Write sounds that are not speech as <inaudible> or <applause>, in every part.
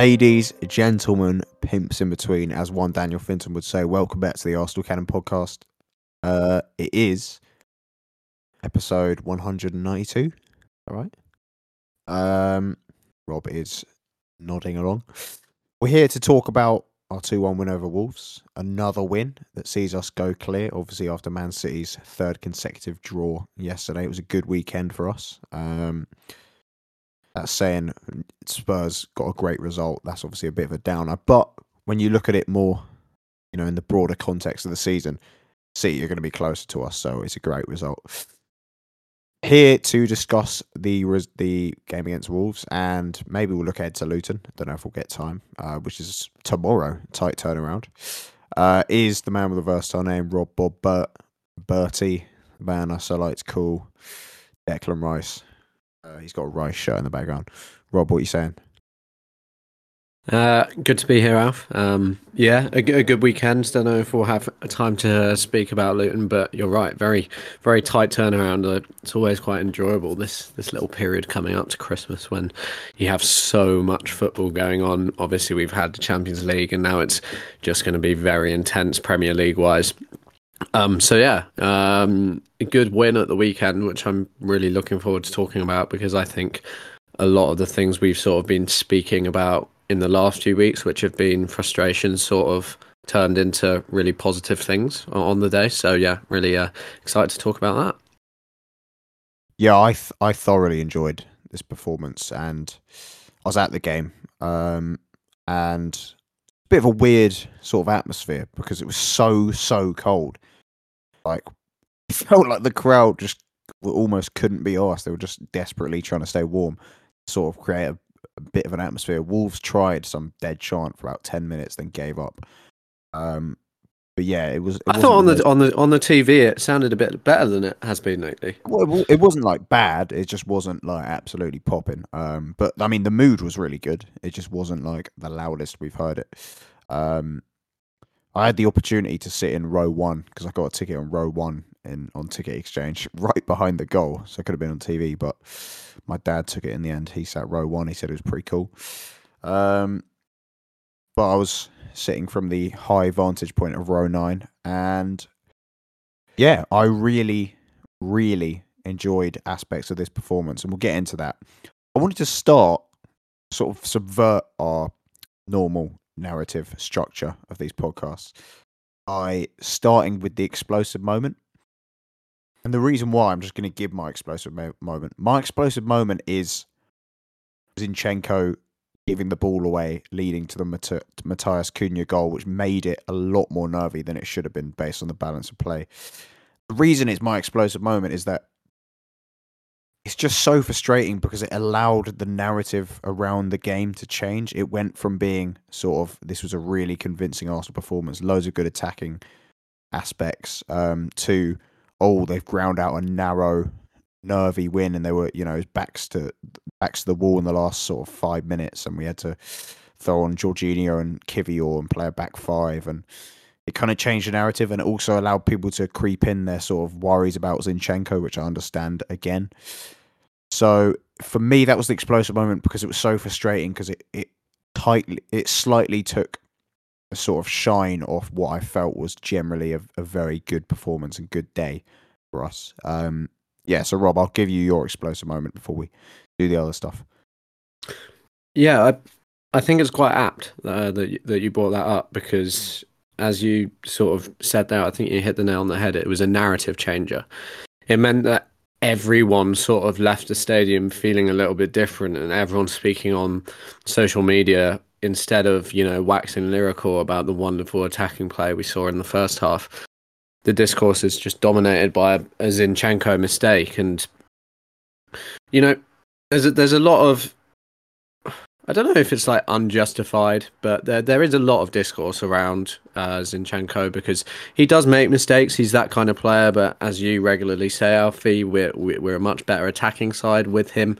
Ladies, gentlemen, pimps in between, as one Daniel Finton would say, welcome back to the Arsenal Cannon podcast. Uh, it is episode 192. All right. Um, Rob is nodding along. We're here to talk about our 2 1 win over Wolves. Another win that sees us go clear, obviously, after Man City's third consecutive draw yesterday. It was a good weekend for us. Um, that's saying Spurs got a great result. That's obviously a bit of a downer. But when you look at it more, you know, in the broader context of the season, see, you're going to be closer to us. So it's a great result. Here to discuss the the game against Wolves, and maybe we'll look ahead to Luton. I Don't know if we'll get time, uh, which is tomorrow. Tight turnaround. Uh, is the man with a versatile name Rob Bob Bert Bertie? Man, I so like to call Declan Rice. Uh, he's got a Rice shirt in the background. Rob, what are you saying? Uh, good to be here, Alf. Um, yeah, a, a, good weekend. Don't know if we'll have time to speak about Luton, but you're right. Very, very tight turnaround. Uh, it's always quite enjoyable this this little period coming up to Christmas when you have so much football going on. Obviously, we've had the Champions League, and now it's just going to be very intense Premier League wise. Um, so yeah, um, a good win at the weekend, which I'm really looking forward to talking about because I think a lot of the things we've sort of been speaking about in the last few weeks, which have been frustrations, sort of turned into really positive things on the day. So yeah, really uh, excited to talk about that. Yeah, I th- I thoroughly enjoyed this performance, and I was at the game, um, and a bit of a weird sort of atmosphere because it was so so cold. Like, it <laughs> felt like the crowd just almost couldn't be asked. They were just desperately trying to stay warm, sort of create a a bit of an atmosphere. Wolves tried some dead chant for about ten minutes, then gave up. Um, but yeah, it was. It I thought on the on the on the TV it sounded a bit better than it has been lately. Well, it wasn't like bad. It just wasn't like absolutely popping. Um, but I mean, the mood was really good. It just wasn't like the loudest we've heard it. Um, I had the opportunity to sit in row one because I got a ticket on row one in on Ticket Exchange, <laughs> right behind the goal, so I could have been on TV. But my dad took it in the end. He sat row one. He said it was pretty cool. Um, but I was sitting from the high vantage point of row nine, and yeah, I really, really enjoyed aspects of this performance, and we'll get into that. I wanted to start sort of subvert our normal narrative structure of these podcasts by starting with the explosive moment. And the reason why I'm just going to give my explosive mo- moment. My explosive moment is Zinchenko giving the ball away, leading to the Mat- Matheus Cunha goal, which made it a lot more nervy than it should have been based on the balance of play. The reason it's my explosive moment is that it's just so frustrating because it allowed the narrative around the game to change. It went from being sort of this was a really convincing Arsenal performance, loads of good attacking aspects, um, to oh they've ground out a narrow, nervy win, and they were you know backs to backs to the wall in the last sort of five minutes, and we had to throw on Jorginho and Kiwior and play a back five and it kind of changed the narrative and it also allowed people to creep in their sort of worries about Zinchenko, which I understand again. So for me, that was the explosive moment because it was so frustrating because it it tightly it slightly took a sort of shine off what I felt was generally a, a very good performance and good day for us. Um, yeah, so Rob, I'll give you your explosive moment before we do the other stuff. Yeah, I I think it's quite apt uh, that that you brought that up because as you sort of said there, I think you hit the nail on the head. It was a narrative changer. It meant that everyone sort of left the stadium feeling a little bit different and everyone speaking on social media instead of you know waxing lyrical about the wonderful attacking play we saw in the first half. The discourse is just dominated by a, Zinchenko mistake and you know there's a, there's a lot of I don't know if it's like unjustified, but there there is a lot of discourse around uh, Zinchenko because he does make mistakes. He's that kind of player, but as you regularly say, Alfie, we're we're a much better attacking side with him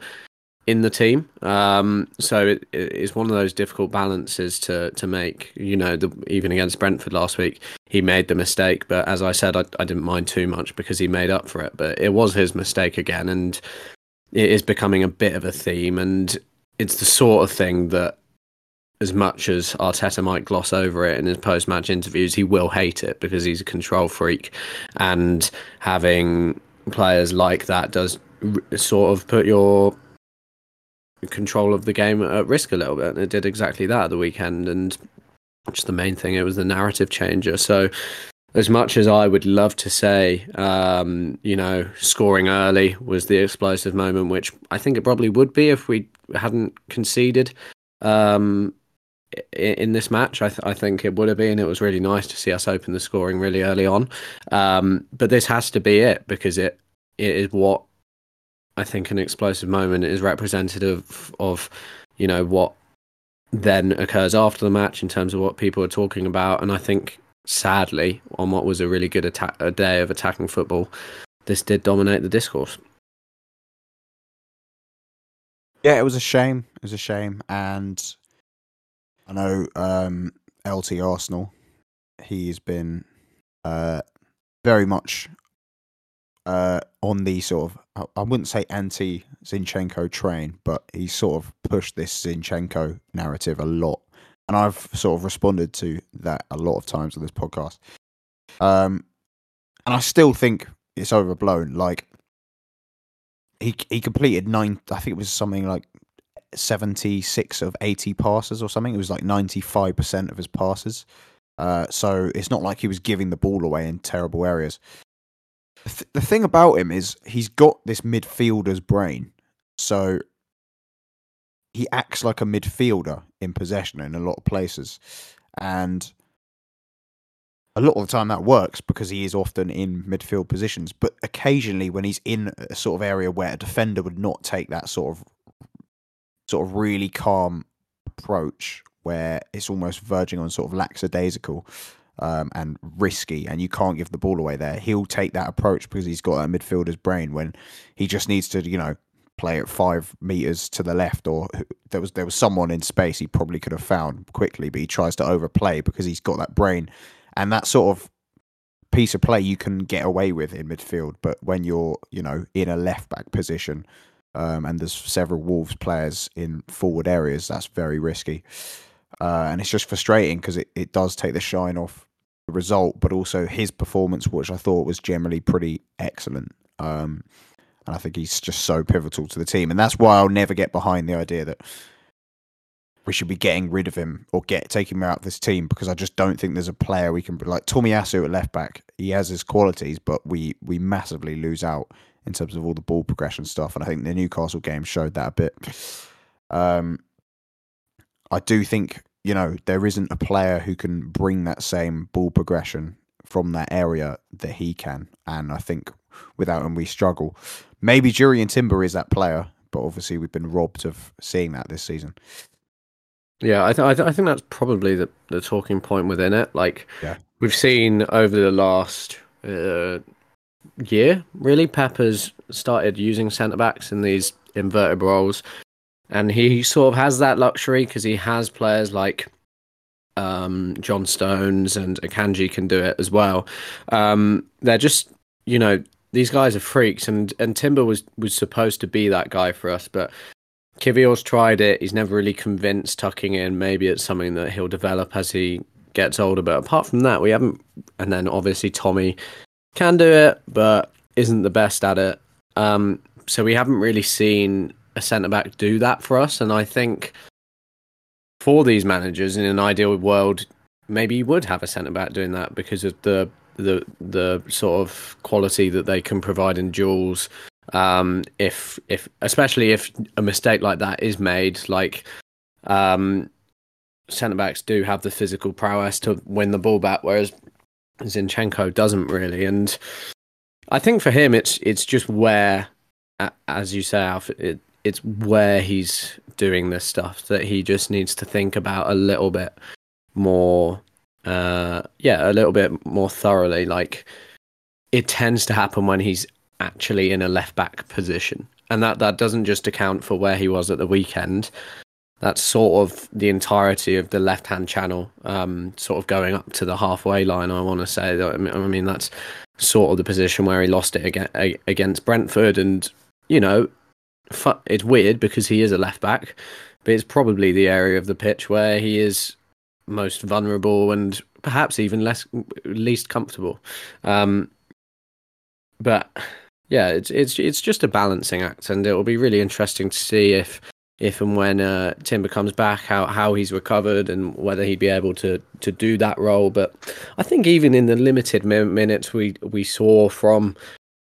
in the team. Um, so it, it's one of those difficult balances to to make. You know, the, even against Brentford last week, he made the mistake, but as I said, I, I didn't mind too much because he made up for it. But it was his mistake again, and it is becoming a bit of a theme and it's the sort of thing that as much as Arteta might gloss over it in his post match interviews, he will hate it because he's a control freak. And having players like that does sort of put your control of the game at risk a little bit. And it did exactly that at the weekend. And just the main thing, it was the narrative changer. So, as much as I would love to say, um, you know, scoring early was the explosive moment, which I think it probably would be if we hadn't conceded. Um, in this match. I, th- I, think it would have been. It was really nice to see us open the scoring really early on. Um, but this has to be it because it it is what I think an explosive moment is representative of, you know, what then occurs after the match in terms of what people are talking about. And I think sadly, on what was a really good attack a day of attacking football, this did dominate the discourse. Yeah, it was a shame. It was a shame, and I know um, LT Arsenal. He's been uh, very much uh, on the sort of I wouldn't say anti Zinchenko train, but he's sort of pushed this Zinchenko narrative a lot, and I've sort of responded to that a lot of times on this podcast. Um, and I still think it's overblown. Like he he completed nine. I think it was something like 76 of 80 passes or something. It was like 95% of his passes. Uh, so it's not like he was giving the ball away in terrible areas. The, th- the thing about him is he's got this midfielder's brain. So he acts like a midfielder in possession in a lot of places. And a lot of the time that works because he is often in midfield positions. But occasionally, when he's in a sort of area where a defender would not take that sort of sort of really calm approach where it's almost verging on sort of lackadaisical um, and risky, and you can't give the ball away there. He'll take that approach because he's got a midfielder's brain when he just needs to, you know, play at five meters to the left, or there was there was someone in space he probably could have found quickly, but he tries to overplay because he's got that brain and that sort of piece of play you can get away with in midfield. But when you're, you know, in a left back position, um, and there's several Wolves players in forward areas. That's very risky, uh, and it's just frustrating because it, it does take the shine off the result, but also his performance, which I thought was generally pretty excellent. Um, and I think he's just so pivotal to the team, and that's why I'll never get behind the idea that we should be getting rid of him or get taking him out of this team because I just don't think there's a player we can like Tommy Tomiyasu at left back. He has his qualities, but we we massively lose out in terms of all the ball progression stuff. And I think the Newcastle game showed that a bit. Um, I do think, you know, there isn't a player who can bring that same ball progression from that area that he can. And I think without him, we struggle. Maybe Jurrien Timber is that player, but obviously we've been robbed of seeing that this season. Yeah, I, th- I, th- I think that's probably the, the talking point within it. Like, yeah. we've seen over the last uh, year, really. Pepper's started using centre backs in these inverted roles, and he sort of has that luxury because he has players like um, John Stones and Akanji can do it as well. Um, they're just, you know, these guys are freaks, and and Timber was was supposed to be that guy for us, but Kiwior's tried it. He's never really convinced tucking in. Maybe it's something that he'll develop as he gets older. But apart from that, we haven't. And then obviously Tommy can do it, but isn't the best at it. Um, so we haven't really seen a centre back do that for us. And I think for these managers in an ideal world, maybe you would have a centre back doing that because of the the the sort of quality that they can provide in duels. Um, if if especially if a mistake like that is made, like um, centre backs do have the physical prowess to win the ball back, whereas Zinchenko doesn't really, and I think for him it's it's just where, as you say, Alf, it, it's where he's doing this stuff that he just needs to think about a little bit more. Uh, yeah, a little bit more thoroughly. Like it tends to happen when he's actually in a left back position, and that that doesn't just account for where he was at the weekend that's sort of the entirety of the left hand channel, um, sort of going up to the halfway line. I want to say. I mean, that's sort of the position where he lost it against Brentford, and you know, it's weird because he is a left back, but it's probably the area of the pitch where he is most vulnerable and perhaps even less least comfortable. Um, but yeah, it's it's it's just a balancing act, and it will be really interesting to see if if and when uh, Timber comes back, how how he's recovered and whether he'd be able to to do that role. But I think even in the limited minutes we we saw from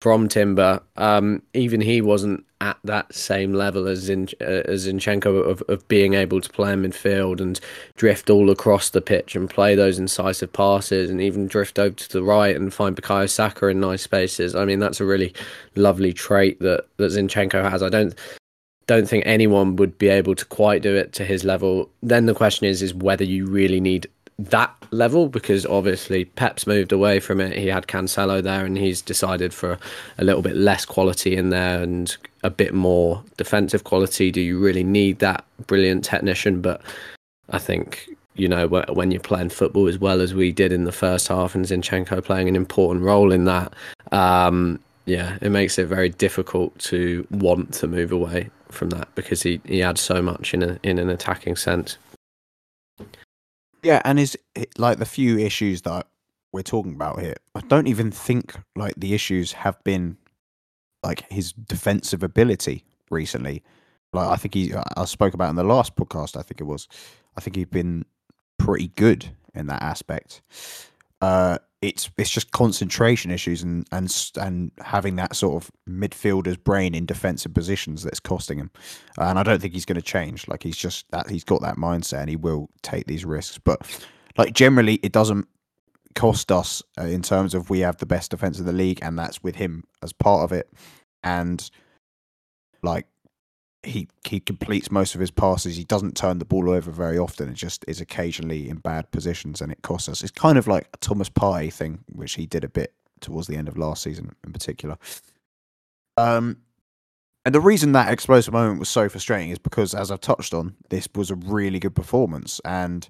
from Timber, um, even he wasn't at that same level as in uh, as Zinchenko of, of being able to play in midfield and drift all across the pitch and play those incisive passes and even drift over to the right and find Bukayo Saka in nice spaces. I mean, that's a really lovely trait that that Zinchenko has. I don't don't think anyone would be able to quite do it to his level. Then the question is is whether you really need that level because obviously Pep's moved away from it. He had Cancelo there and he's decided for a little bit less quality in there and a bit more defensive quality. Do you really need that brilliant technician? But I think you know when you're playing football as well as we did in the first half and Zinchenko playing an important role in that um, yeah it makes it very difficult to want to move away from that because he, he adds so much in a in an attacking sense yeah, and is like the few issues that we're talking about here. I don't even think like the issues have been like his defensive ability recently. Like I think he, I spoke about in the last podcast. I think it was. I think he's been pretty good in that aspect. Uh, it's it's just concentration issues and and and having that sort of midfielder's brain in defensive positions that's costing him. And I don't think he's going to change. Like he's just that he's got that mindset and he will take these risks. But like generally, it doesn't cost us uh, in terms of we have the best defense of the league, and that's with him as part of it. And like he he completes most of his passes. He doesn't turn the ball over very often. It just is occasionally in bad positions, and it costs us. It's kind of like a Thomas Partey thing, which he did a bit towards the end of last season, in particular. Um, and the reason that explosive moment was so frustrating is because, as I've touched on, this was a really good performance, and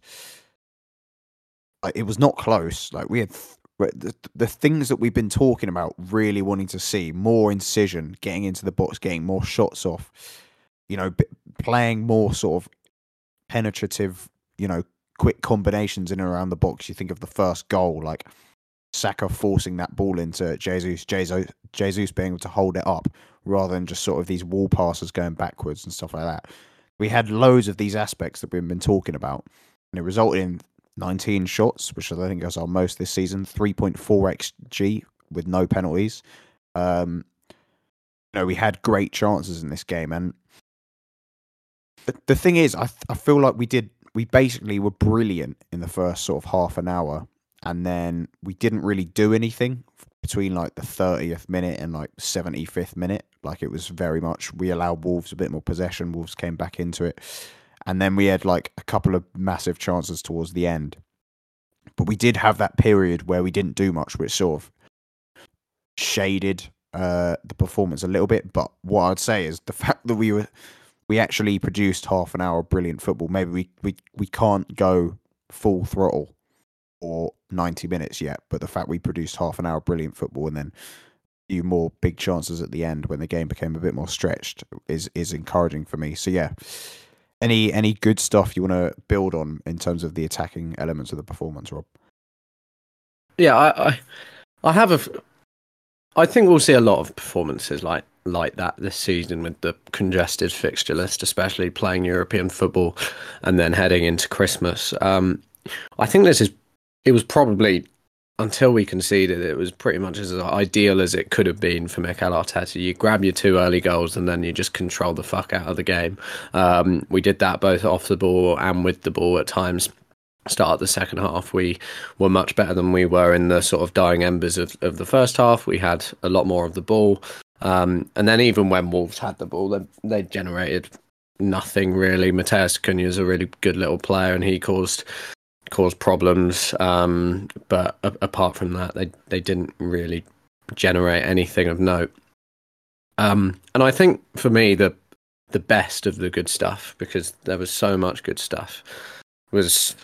it was not close. Like we had the, the things that we've been talking about, really wanting to see more incision, getting into the box, getting more shots off you know, playing more sort of penetrative, you know, quick combinations in and around the box. You think of the first goal, like Saka forcing that ball into Jesus, Jesus, Jesus being able to hold it up rather than just sort of these wall passes going backwards and stuff like that. We had loads of these aspects that we've been talking about, and it resulted in 19 shots, which I think is our most this season, 3.4 xg with no penalties. Um, you know, we had great chances in this game, and the, thing is, I I feel like we did we basically were brilliant in the first sort of half an hour, and then we didn't really do anything between like the 30th minute and like 75th minute. Like it was very much we allowed Wolves a bit more possession. Wolves came back into it, and then we had like a couple of massive chances towards the end. But we did have that period where we didn't do much, which sort of shaded uh, the performance a little bit. But what I'd say is the <laughs> fact that we were we actually produced half an hour of brilliant football. Maybe we, we, we can't go full throttle or 90 minutes yet, but the fact we produced half an hour of brilliant football and then few more big chances at the end when the game became a bit more stretched is is encouraging for me. So yeah, any any good stuff you want to build on in terms of the attacking elements of the performance, Rob? Yeah, I I, I have a. I think we'll see a lot of performances like like that this season with the congested fixture list, especially playing European football and then heading into Christmas. Um, I think this is it was probably until we conceded it was pretty much as ideal as it could have been for Mikel Arteta. You grab your two early goals and then you just control the fuck out of the game. Um, we did that both off the ball and with the ball at times start the second half, we were much better than we were in the sort of dying embers of, of the first half. We had a lot more of the ball. Um, and then even when Wolves had the ball, they, they generated nothing really. Matheus Cunha is a really good little player, and he caused caused problems. Um, but a- apart from that, they they didn't really generate anything of note. Um, and I think for me, the the best of the good stuff, because there was so much good stuff, was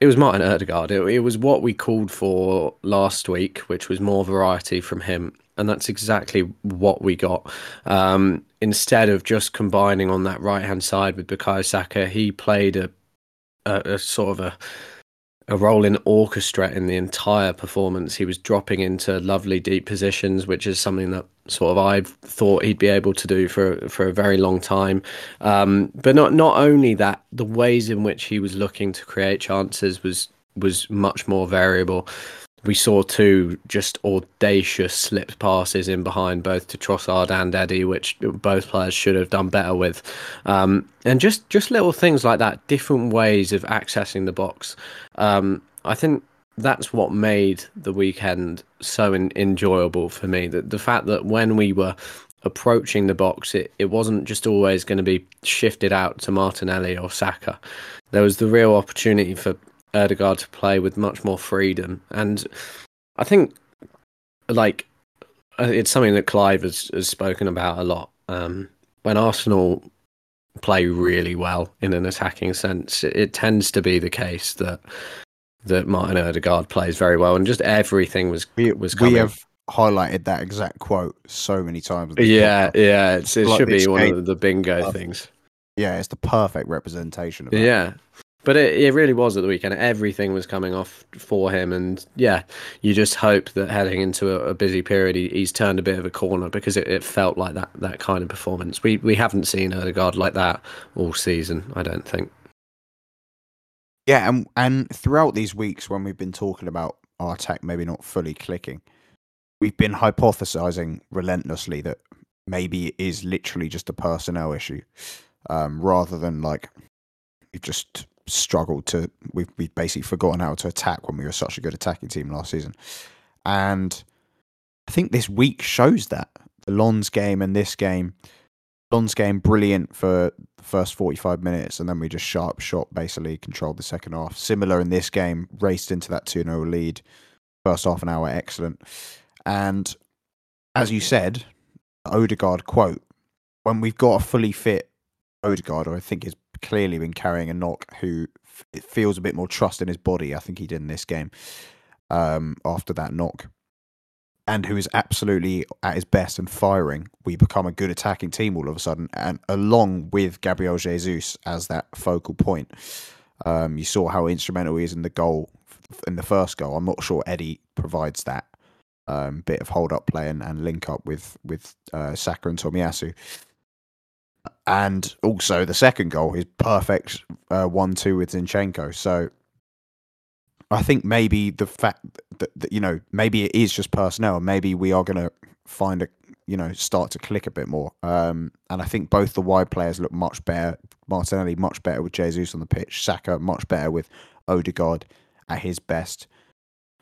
it was Martin Odegaard. It, it was what we called for last week, which was more variety from him and that's exactly what we got. Um, instead of just combining on that right hand side with Bukayo Saka, he played a, a, a sort of a a role in orchestra in the entire performance. He was dropping into lovely deep positions, which is something that sort of I've thought he'd be able to do for for a very long time. Um, but not not only that, the ways in which he was looking to create chances was was much more variable we saw two just audacious slip passes in behind both to Trossard and Eddie, which both players should have done better with. Um, and just, just little things like that, different ways of accessing the box. Um, I think that's what made the weekend so in, enjoyable for me. That the fact that when we were approaching the box, it, it wasn't just always going to be shifted out to Martinelli or Saka. There was the real opportunity for Odegaard to play with much more freedom. And I think, like, uh, it's something that Clive has, has spoken about a lot. Um, when Arsenal play really well in an attacking sense, it, it, tends to be the case that that Martin Odegaard plays very well, and just everything was we, was coming. We have highlighted that exact quote so many times. Yeah, yeah, it like should be one of the bingo things. Yeah, it's the perfect representation of Yeah, but it, it really was at the weekend. Everything was coming off for him, and yeah, you just hope that heading into a, a busy period, he, he's turned a bit of a corner because it, it, felt like that that kind of performance. We we haven't seen Odegaard like that all season. I don't think. Yeah, and and throughout these weeks when we've been talking about our attack maybe not fully clicking, we've been hypothesizing relentlessly that maybe it is literally just a personnel issue, um, rather than like it just struggled to we've, we've basically forgotten how to attack when we were such a good attacking team last season. And I think this week shows that. The Lens game and this game. Lens game brilliant for the first 45 minutes and then we just sharp shot basically controlled the second half. Similar in this game, raced into that 2-0 lead. First half an hour excellent. And as you said, Odegaard quote, when we've got a fully fit Odegaard, or I think is clearly been carrying a knock who f- feels a bit more trust in his body. I think he did in this game um, after that knock. And who is absolutely at his best and firing, we become a good attacking team all of a sudden. And along with Gabriel Jesus as that focal point, um, you saw how instrumental he is in the goal, in the first goal. I'm not sure Eddie provides that um, bit of hold up play and, and link up with with uh, Saka and Tomiyasu and also the second goal is perfect uh, one-two with Zinchenko. So I think maybe the fact that, that, you know maybe it is just personnel, maybe we are going to find a you know start to click a bit more. Um, and I think both the wide players look much better. Martinelli much better with Jesus on the pitch. Saka much better with Odegaard at his best.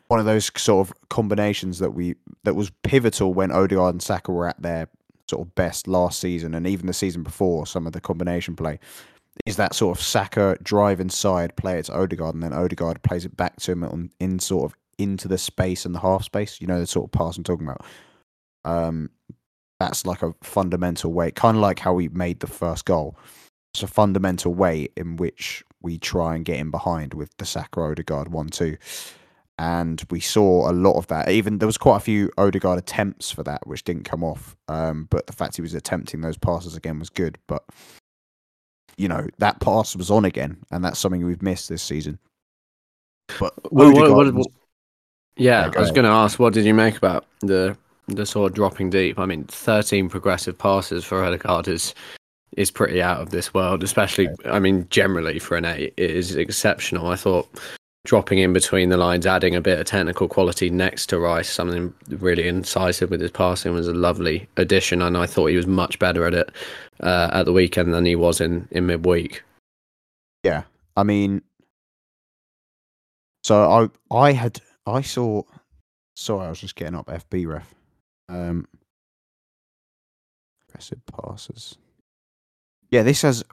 One of those sort of combinations that we that was pivotal when Odegaard and Saka were at their sort of best last season and even the season before, some of the combination play, is that sort of Saka drive inside, play it to Odegaard, and then Odegaard plays it back to him on, in sort of into the space and the half space. You know the sort of pass I'm talking about. Um, that's like a fundamental way, kind of like how we made the first goal. It's a fundamental way in which we try and get in behind with the Saka Odegaard one two and we saw a lot of that. Even there was quite a few Odegaard attempts for that, which didn't come off. Um, but the fact he was attempting those passes again was good. But you know that pass was on again, and that's something we've missed this season. But well, what, what, what, yeah, I was going to ask, what did you make about the the sort of dropping deep? I mean, thirteen progressive passes for Odegaard is is pretty out of this world, especially. I mean, generally for an eight, it is exceptional. I thought dropping in between the lines, adding a bit of technical quality next to Rice, something really incisive with his passing was a lovely addition. And I thought he was much better at it uh, at the weekend than he was in, in midweek. Yeah. I mean, so I I had I saw sorry I was just getting up FBref. Um, aggressive passes. Yeah, this has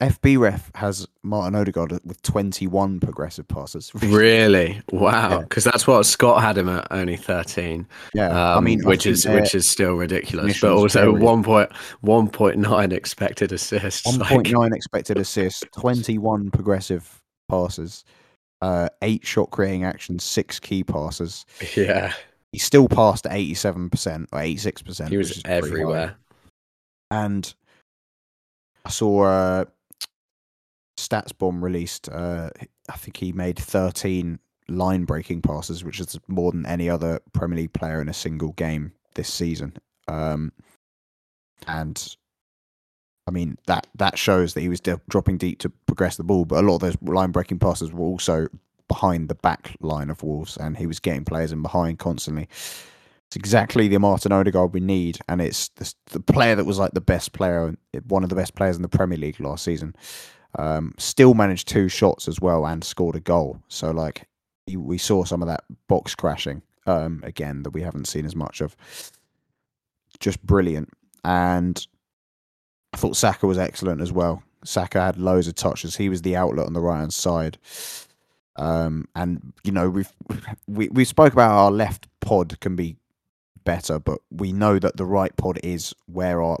FBref has Martin Odegaard with 21 progressive passes. <laughs> really? Wow. Because yeah. that's WhoScored had him at only 13. Yeah. Um, I mean, which I is which is still ridiculous. But also 1.1.9 expected assists. 1.9 like... expected assists, 21 progressive passes, uh, eight shot creating actions, six key passes. Yeah. he still passed at 87% or 86%. He was everywhere. And I saw uh, StatsBomb released, uh, I think he made 13 line breaking passes, which is more than any other Premier League player in a single game this season. Um, and I mean that that shows that he was de- dropping deep to progress the ball, but a lot of those line breaking passes were also behind the back line of Wolves, and he was getting players in behind constantly. It's exactly the Martin Odegaard we need, and it's the, the player that was like the best player, one of the best players in the Premier League last season. Um, still managed two shots as well and scored a goal. So like we saw some of that box crashing um, again that we haven't seen as much of. Just brilliant, and I thought Saka was excellent as well. Saka had loads of touches. He was the outlet on the right hand side. Um, and you know we've we we spoke about our left pod can be better, but we know that the right pod is where our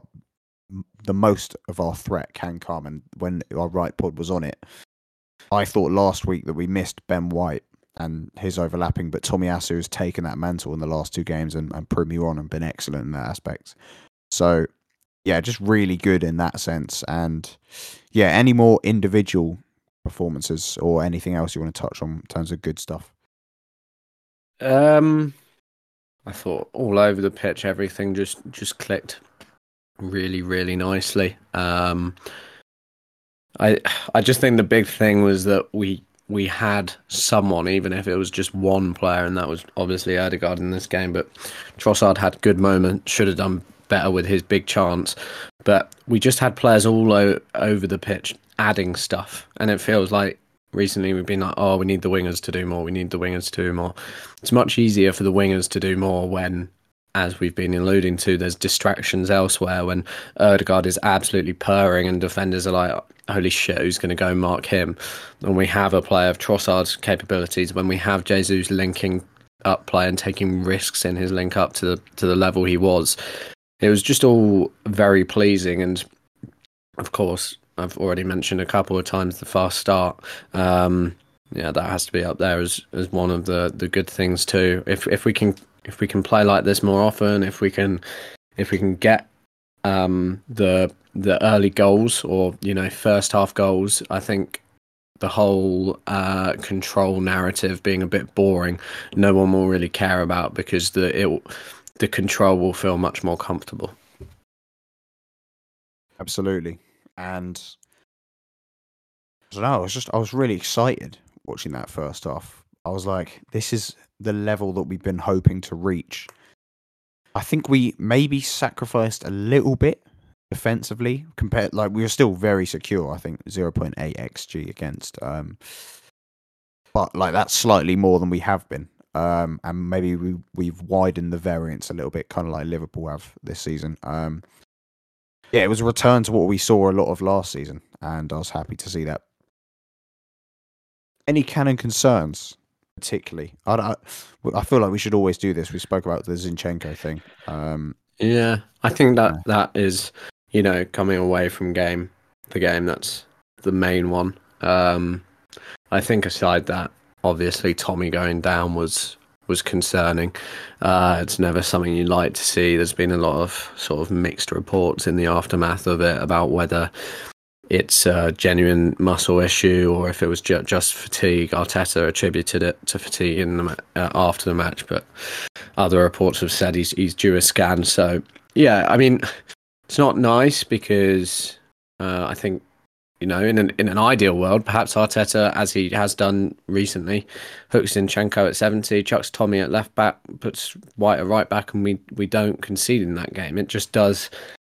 the most of our threat can come. And when our right pod was on it, I thought last week that we missed Ben White and his overlapping, but Tomiyasu has taken that mantle in the last two games and, and proved me wrong and been excellent in that aspect. So yeah, just really good in that sense. And yeah, any more individual performances or anything else you want to touch on in terms of good stuff? Um, I thought all over the pitch, everything just just clicked really, really nicely. Um, I I just think the big thing was that we we had someone, even if it was just one player, and that was obviously Odegaard in this game. But Trossard had good moments, should have done better with his big chance. But we just had players all o- over the pitch adding stuff, and it feels like recently we've been like, oh, we need the wingers to do more. We need the wingers to do more. It's much easier for the wingers to do more when, as we've been alluding to, there's distractions elsewhere. When Odegaard is absolutely purring and defenders are like, holy shit, who's going to go mark him? And we have a player of Trossard's capabilities. When we have Jesus linking up play and taking risks in his link up to the to the level he was, it was just all very pleasing. And of course, I've already mentioned a couple of times the fast start. Um, yeah, that has to be up there as as one of the the good things too. If if we can if we can play like this more often, if we can if we can get um, the the early goals or you know first half goals, I think the whole uh, control narrative being a bit boring, no one will really care about because the it the control will feel much more comfortable. Absolutely and I don't know. I was just I was really excited watching that first half. I was like, this is the level that we've been hoping to reach. I think we maybe sacrificed a little bit defensively compared like we were still very secure, I think 0.8 xg against um but like that's slightly more than we have been. Um and maybe we we've widened the variance a little bit kind of like Liverpool have this season. Um yeah, it was a return to what we saw a lot of last season, and I was happy to see that. Any cannon concerns, particularly? I, I, I feel like we should always do this. We spoke about the Zinchenko thing. Um, yeah, I think that that is, you know, coming away from game, the game that's the main one. Um, I think aside that, obviously Tommy going down was was concerning. Uh, it's never something you like to see. There's been a lot of sort of mixed reports in the aftermath of it about whether it's a genuine muscle issue or if it was ju- just fatigue. Arteta attributed it to fatigue in the ma- uh, after the match, but other reports have said he's he's due a scan. So yeah, I mean, it's not nice because uh, I think you know, in an in an ideal world, perhaps Arteta, as he has done recently, hooks Zinchenko at seventy, chucks Tommy at left back, puts White at right back, and we we don't concede in that game. It just does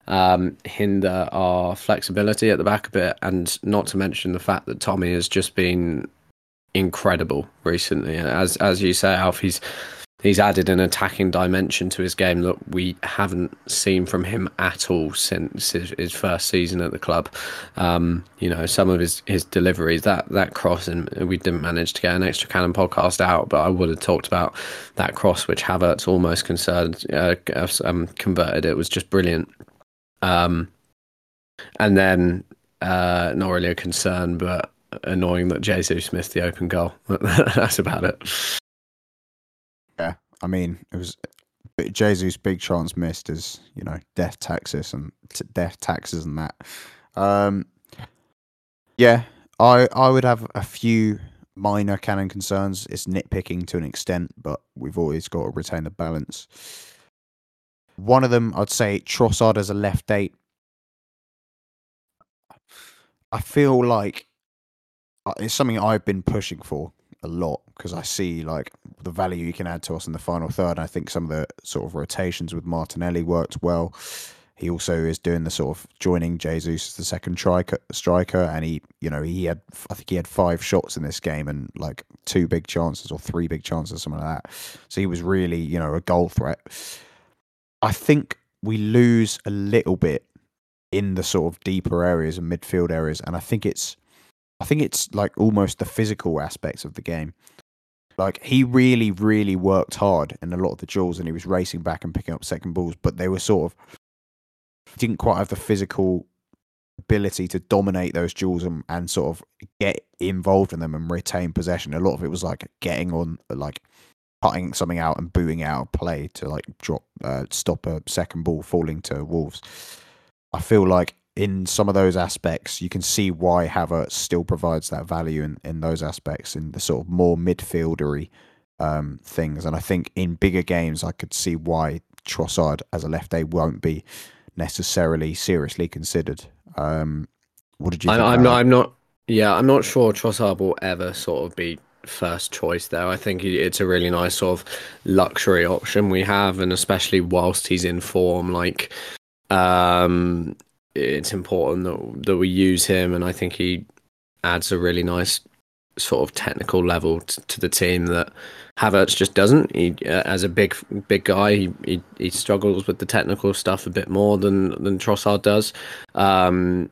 um, hinder our flexibility at the back a bit, and not to mention the fact that Tommy has just been incredible recently. As as you say, Alf, he's he's added an attacking dimension to his game that we haven't seen from him at all since his, his first season at the club. Um, you know, some of his, his deliveries, that that cross, and we didn't manage to get an extra cannon podcast out, but I would have talked about that cross which Havertz almost concerned uh, um, converted. It was just brilliant. Um, and then uh, not really a concern, but annoying that Jesus missed the open goal. <laughs> That's about it. I mean, it was Jesus' big chance missed is you know death taxes and t- death taxes and that. Um, yeah, I I would have a few minor cannon concerns. It's nitpicking to an extent, but we've always got to retain the balance. One of them, I'd say Trossard as a left eight. I feel like uh, it's something I've been pushing for a lot because I see like the value you can add to us in the final third. I think some of the sort of rotations with Martinelli worked well. He also is doing the sort of joining Jesus as the second striker, striker, and he, you know, he had I think he had five shots in this game and like two big chances or three big chances, something like that. So he was really, you know, a goal threat. I think we lose a little bit in the sort of deeper areas and midfield areas, and I think it's I think it's like almost the physical aspects of the game. Like he really, really worked hard in a lot of the duels, and he was racing back and picking up second balls, but they were sort of didn't quite have the physical ability to dominate those duels and, and sort of get involved in them and retain possession. A lot of it was like getting on, like cutting something out and booing out of play to like drop, uh, stop a second ball falling to Wolves. I feel like in some of those aspects, you can see why Havertz still provides that value in, in those aspects, in the sort of more midfieldery um, things. And I think in bigger games, I could see why Trossard as a left eight won't be necessarily seriously considered. Um, what did you? I, I'm not. I'm not. Yeah, I'm not sure Trossard will ever sort of be first choice there. I think it's a really nice sort of luxury option we have, and especially whilst he's in form, like um, it's important that that we use him, and I think he adds a really nice sort of technical level t- to the team that Havertz just doesn't. He, uh, as a big big guy, he, he, he struggles with the technical stuff a bit more than than Trossard does. Um,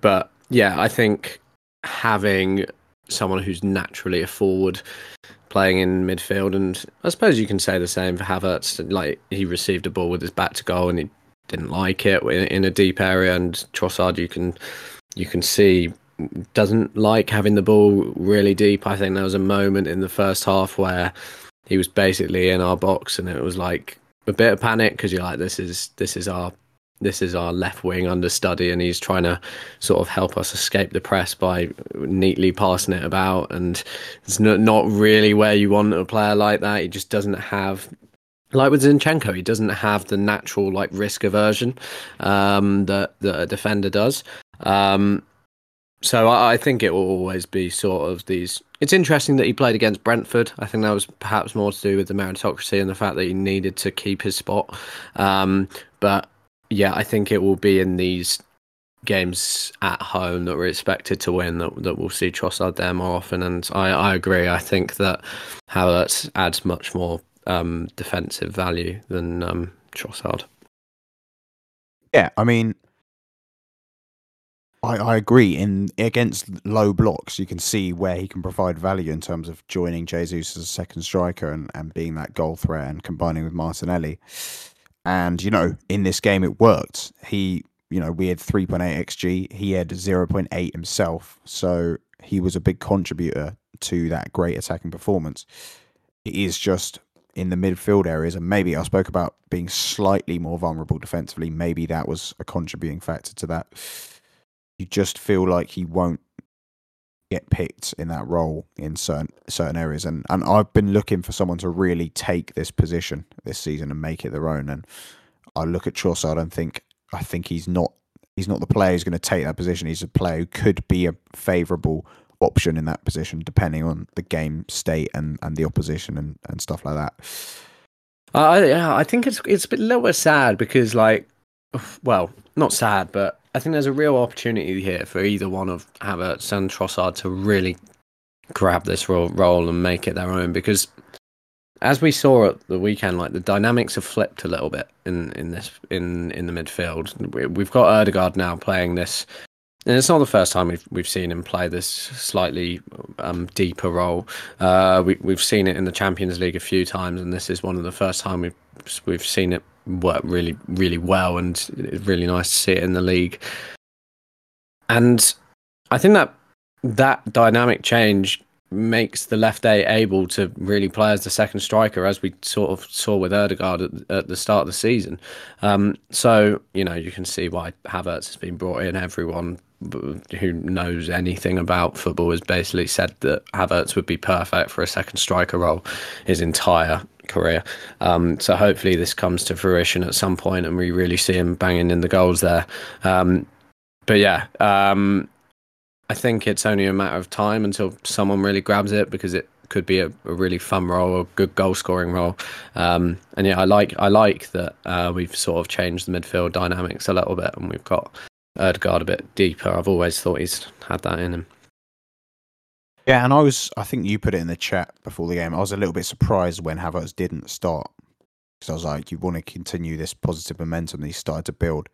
but yeah, I think having someone who's naturally a forward playing in midfield, and I suppose you can say the same for Havertz. Like he received a ball with his back to goal, and he didn't like it in, a deep area, and Trossard you can you can see doesn't like having the ball really deep. I think there was a moment in the first half where he was basically in our box, and it was like a bit of panic because you're like, this is this is our this is our left wing understudy, and he's trying to sort of help us escape the press by neatly passing it about. And it's not not really where you want a player like that. He just doesn't have like with Zinchenko, he doesn't have the natural like risk aversion um, that that a defender does. Um, so I, I, think it will always be sort of these. It's interesting that he played against Brentford. I think that was perhaps more to do with the meritocracy and the fact that he needed to keep his spot. Um, but yeah, I think it will be in these games at home that we're expected to win that that we'll see Trossard there more often. And I, I agree. I think that Havertz adds much more um, defensive value than um, Trossard. Yeah, I mean, I, I agree. In against low blocks, you can see where he can provide value in terms of joining Jesus as a second striker and, and being that goal threat and combining with Martinelli. And you know, in this game, it worked. He, you know, we had 3.8 xg. He had 0.8 himself, so he was a big contributor to that great attacking performance. It is just in the midfield areas, and maybe I spoke about being slightly more vulnerable defensively. Maybe that was a contributing factor to that. You just feel like he won't get picked in that role in certain certain areas, and and I've been looking for someone to really take this position this season and make it their own. And I look at Trossard and think I think he's not he's not the player who's going to take that position. He's a player who could be a favourable option in that position, depending on the game state and, and the opposition and, and stuff like that. Uh, yeah, I think it's it's a little bit sad because, like, well, not sad, but I think there's a real opportunity here for either one of Havertz and Trossard to really grab this role, and make it their own. Because as we saw at the weekend, like the dynamics have flipped a little bit in, in this in in the midfield. We've got Odegaard now playing this and it's not the first time we've we've seen him play this slightly um, deeper role. Uh, we we've seen it in the Champions League a few times, and this is one of the first time we've we've seen it work really really well, and it's really nice to see it in the league. And I think that that dynamic change makes the left eight able to really play as the second striker, as we sort of saw with Odegaard at, at the start of the season. Um, so you know you can see why Havertz has been brought in. Everyone who knows anything about football has basically said that Havertz would be perfect for a second striker role his entire career. Um, so hopefully this comes to fruition at some point and we really see him banging in the goals there. Um, but yeah, um, I think it's only a matter of time until someone really grabs it because it could be a, a really fun role, a good goal scoring role. Um, and yeah, I like I like that uh, we've sort of changed the midfield dynamics a little bit, and we've got Odegaard a bit deeper. I've always thought he's had that in him. Yeah, and I was I think you put it in the chat before the game. I was a little bit surprised when Havertz didn't start because I was like, you want to continue this positive momentum that he started to build.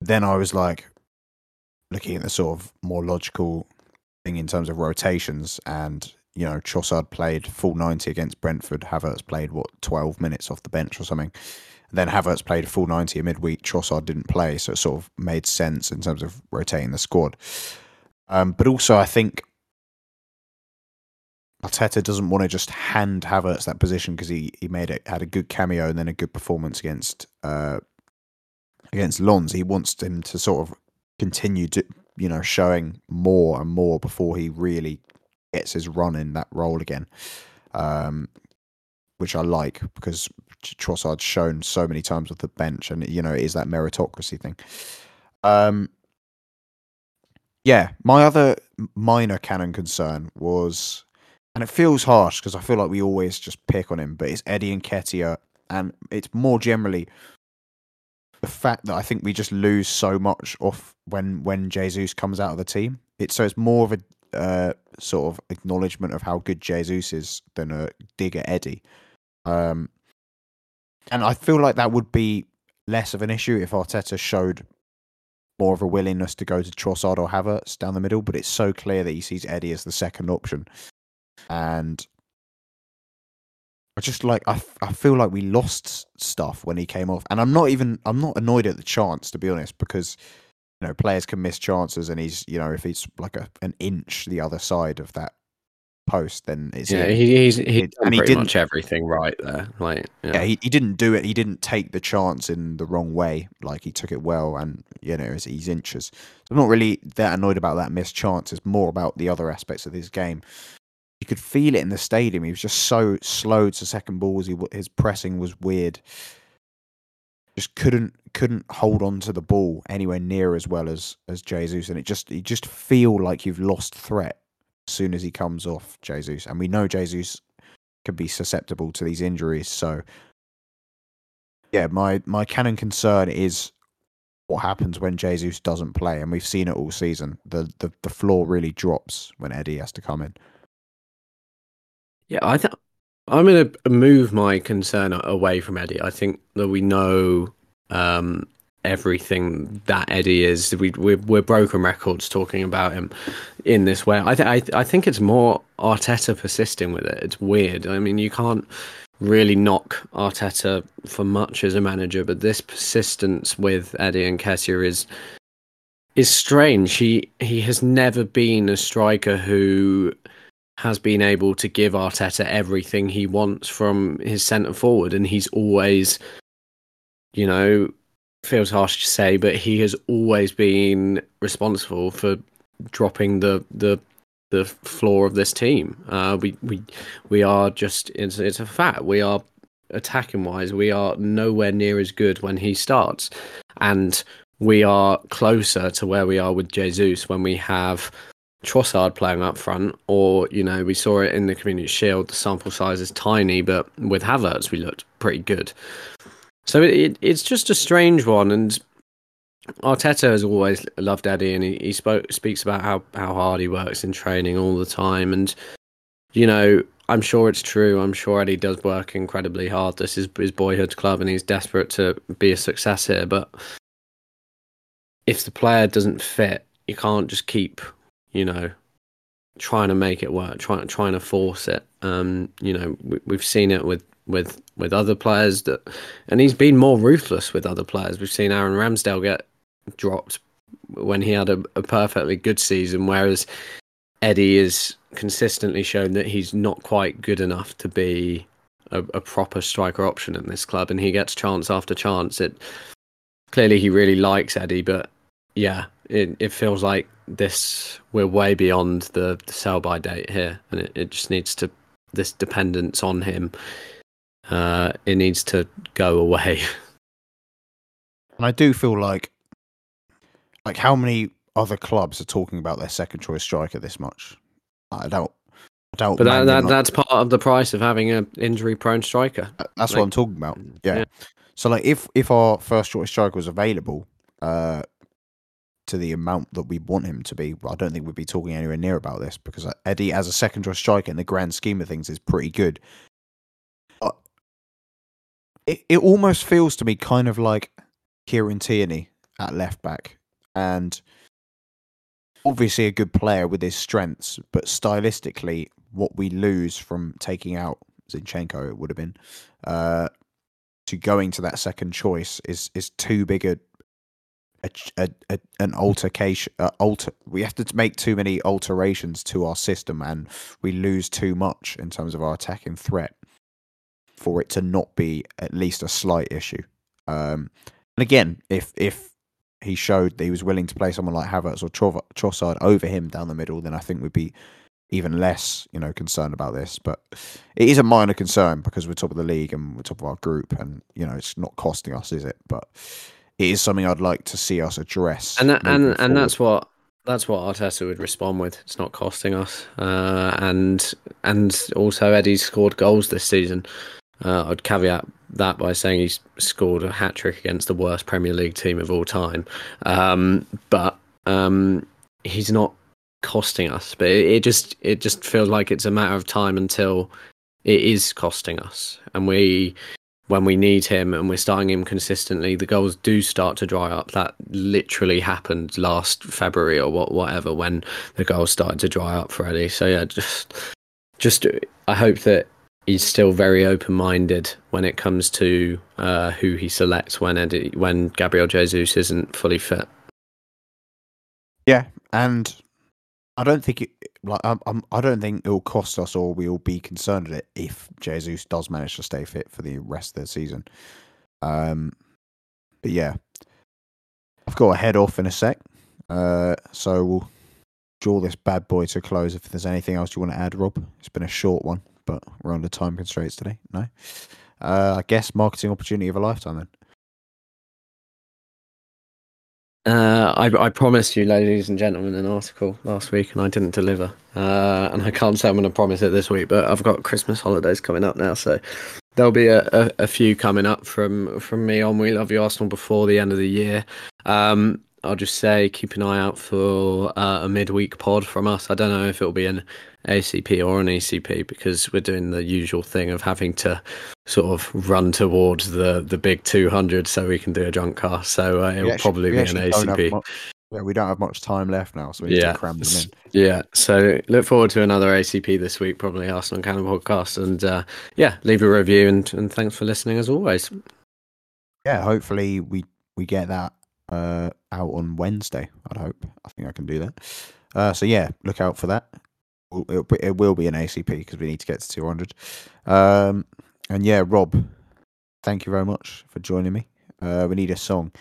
Then I was like, looking at the sort of more logical thing in terms of rotations, and you know, Trossard played full ninety against Brentford. Havertz played what twelve minutes off the bench or something. Then Havertz played a full ninety a midweek. Trossard didn't play, so it sort of made sense in terms of rotating the squad. Um, but also, I think Arteta doesn't want to just hand Havertz that position because he, he made it had a good cameo and then a good performance against uh, against Lens. He wants him to sort of continue to you know showing more and more before he really gets his run in that role again. Um, which I like because Trossard's shown so many times with the bench, and you know it is that meritocracy thing. Um, yeah, my other minor cannon concern was, and it feels harsh because I feel like we always just pick on him, but it's Eddie Nketiah, and it's more generally the fact that I think we just lose so much off when when Jesus comes out of the team. It's so it's more of a uh, sort of acknowledgement of how good Jesus is than a dig at Eddie. Um, and I feel like that would be less of an issue if Arteta showed more of a willingness to go to Trossard or Havertz down the middle. But it's so clear that he sees Eddie as the second option, and I just like I, I feel like we lost stuff when he came off, and I'm not even I'm not annoyed at the chance to be honest because you know players can miss chances, and he's you know if he's like a, an inch the other side of that post, then it's yeah he, he's It- and he didn't- much everything right there. Like yeah, yeah, he, he didn't do it. He didn't take the chance in the wrong way. Like he took it well, and you know he's, he's inches. So I'm not really that annoyed about that missed chance. It's more about the other aspects of his game. You could feel it in the stadium. He was just so slow to second balls. He, his pressing was weird. Just couldn't couldn't hold on to the ball anywhere near as well as as Jesus, and it just you just feel like you've lost threat soon as he comes off Jesus. And we know Jesus can be susceptible to these injuries. So yeah, my my cannon concern is what happens when Jesus doesn't play, and we've seen it all season. The the the floor really drops when Eddie has to come in. Yeah, I think I'm going to move my concern away from Eddie. I think that we know um, everything that Eddie is. We we're, we're broken records talking about him in this way. I think I I think it's more Arteta persisting with it. It's weird. I mean, you can't really knock Arteta for much as a manager, but this persistence with Eddie Nketiah is is strange. He he has never been a striker who has been able to give Arteta everything he wants from his centre forward, and he's always, you know, feels harsh to say, but he has always been responsible for dropping the the the floor of this team. Uh, we we we are just it's it's a fact. We are attacking wise, we are nowhere near as good when he starts, and we are closer to where we are with Jesus when we have Trossard playing up front, or you know, we saw it in the Community Shield. The sample size is tiny, but with Havertz, we looked pretty good. So it, it's just a strange one, and Arteta has always loved Eddie, and he, he spoke speaks about how how hard he works in training all the time, and you know, I'm sure it's true. I'm sure Eddie does work incredibly hard. This is his boyhood club, and he's desperate to be a success here. But if the player doesn't fit, you can't just keep you know, trying to make it work, trying trying to force it. Um, you know, we, we've seen it with with with other players that, and he's been more ruthless with other players. We've seen Aaron Ramsdale get dropped when he had a, a perfectly good season, whereas Eddie has consistently shown that he's not quite good enough to be a, a, proper striker option in this club, and he gets chance after chance. It clearly he really likes Eddie, but yeah, it it feels like this we're way beyond the, the sell by date here, and it, it just needs to this dependence on him. Uh, it needs to go away. <laughs> And I do feel like, like how many other clubs are talking about their second choice striker this much? I don't. I don't. But that, that that's part of the price of having an injury prone striker. That's like, what I'm talking about. Yeah. yeah. So like, if if our first choice striker was available, uh, to the amount that we want him to be, I don't think we'd be talking anywhere near about this because uh, Eddie, as a second choice striker in the grand scheme of things, is pretty good. It it almost feels to me kind of like Kieran Tierney at left back, and obviously a good player with his strengths, but stylistically, what we lose from taking out Zinchenko, it would have been, uh, to going to that second choice is is too big a a, a, a, an altercation uh, alter we have to make too many alterations to our system and we lose too much in terms of our attacking threat for it to not be at least a slight issue um, and again if if he showed that he was willing to play someone like Havertz or Trossard over him down the middle then I think we'd be even less you know concerned about this but it is a minor concern because we're top of the league and we're top of our group and you know it's not costing us is it but it is something I'd like to see us address. And that, and and that's what that's what Arteta would respond with. It's not costing us, uh, and and also Eddie's scored goals this season. Uh, I'd caveat that by saying he's scored a hat trick against the worst Premier League team of all time, um, but um, he's not costing us. But it, it just it just feels like it's a matter of time until it is costing us, and we when we need him and we're starting him consistently, the goals do start to dry up. That literally happened last February or what, whatever, when the goals started to dry up for Eddie. So yeah, just, just I hope that he's still very open-minded when it comes to uh, who he selects when Eddie, when Gabriel Jesus isn't fully fit. Yeah, and I don't think it like I'm, I'm, I don't think it will cost us or we'll be concerned at it if Jesus does manage to stay fit for the rest of the season. Um, but yeah, I've got a head off in a sec. Uh, so we'll draw this bad boy to close. If there's anything else you want to add, Rob, it's been a short one, but we're under time constraints today. No, uh, I guess marketing opportunity of a lifetime then. Uh, I, I, promised you, ladies and gentlemen, an article last week, and I didn't deliver. Uh, and I can't say I'm going to promise it this week, but I've got Christmas holidays coming up now, so there'll be a, a, a, few coming up from from me on We Love You Arsenal before the end of the year. Um, I'll just say keep an eye out for uh, a midweek pod from us. I don't know if it'll be an ACP or an ECP because we're doing the usual thing of having to sort of run towards the the big 200 so we can do a drunk car. So uh, it will probably be an ACP. Yeah, we don't have much time left now, so we yeah. cram them in. Yeah, so look forward to another ACP this week, probably Arsenal Cannon podcast, and uh, yeah, leave a review and, and thanks for listening as always. Yeah, hopefully we we get that uh, out on Wednesday. I'd hope. I think I can do that. Uh, so yeah, look out for that. It, it will be an ACP because we need to get to 200. Um, and yeah, Rob, thank you very much for joining me. Uh, we need a song.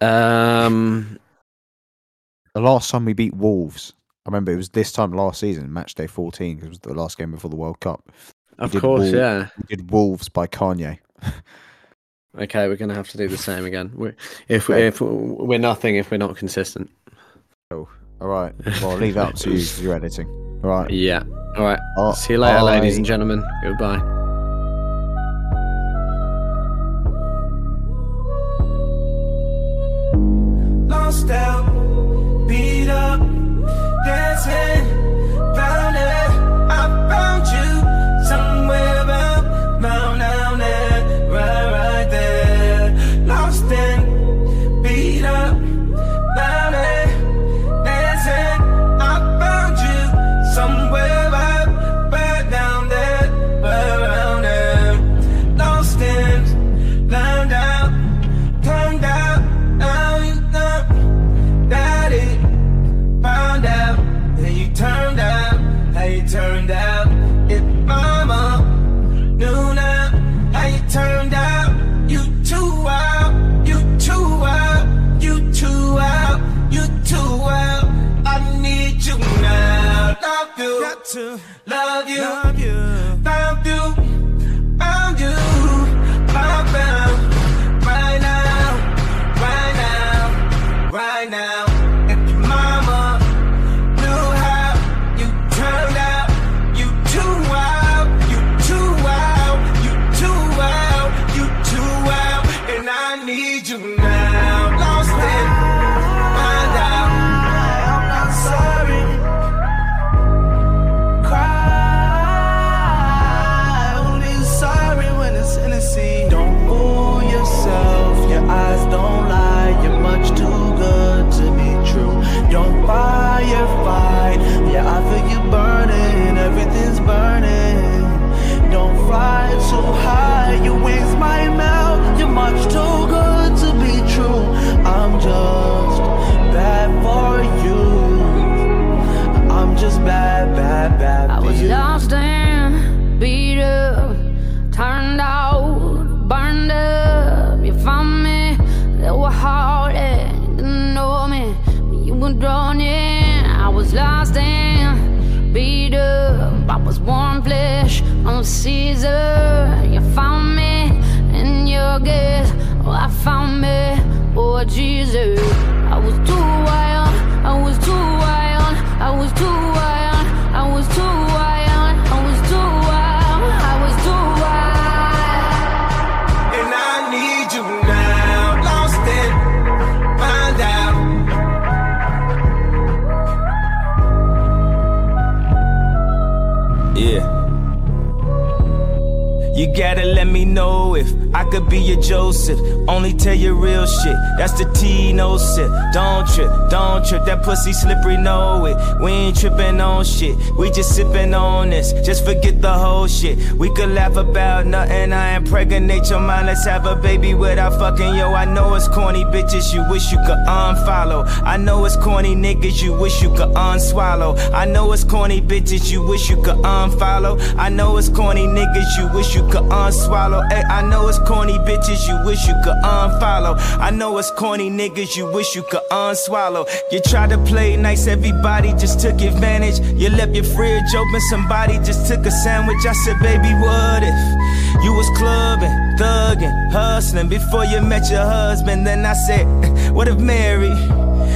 Um, the last time we beat Wolves, I remember it was this time last season, match day 14, because it was the last game before the World Cup. Of course, Wolves, yeah. We did Wolves by Kanye. <laughs> okay, we're going to have to do the same again. We're, if, we, if we're nothing if we're not consistent. Oh, all right. Well, I'll leave that up to you for your editing. All right. Yeah. All right. Oh, See you later, bye. ladies and gentlemen. Goodbye. You gotta let me know if I could be your Joseph. Only tell you real shit. That's the T, no sip. Don't trip, don't trip. That pussy slippery, know it. We ain't tripping on shit. We just sipping on this. Just forget the whole shit. We could laugh about nothing. I impregnate your mind. Let's have a baby without fucking yo. I know it's corny bitches. You wish you could unfollow. I know it's corny niggas. You wish you could unswallow. I know it's corny bitches. You wish you could unfollow. I know it's corny niggas. You wish you could unswallow. Ay, I know it's corny bitches. You wish you could unfollow. I know it's corny niggas. You wish you could unswallow. You tried to play nice. Everybody just took advantage. You left your fridge open. Somebody just took a sandwich. I said, baby, what if you was clubbing, thugging, hustling before you met your husband? Then I said, <laughs> what if Mary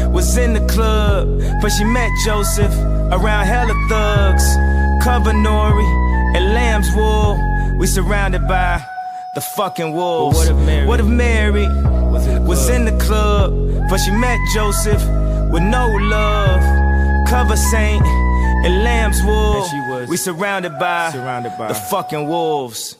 was in the club, but she met Joseph around hella thugs, cover Nori and lamb's wool. We surrounded by the fucking wolves. what if Mary- What if Mary Was in the was club? in the club, but she met Joseph with no love, cover saint and lamb's wool. And she was we surrounded by surrounded by the fucking wolves.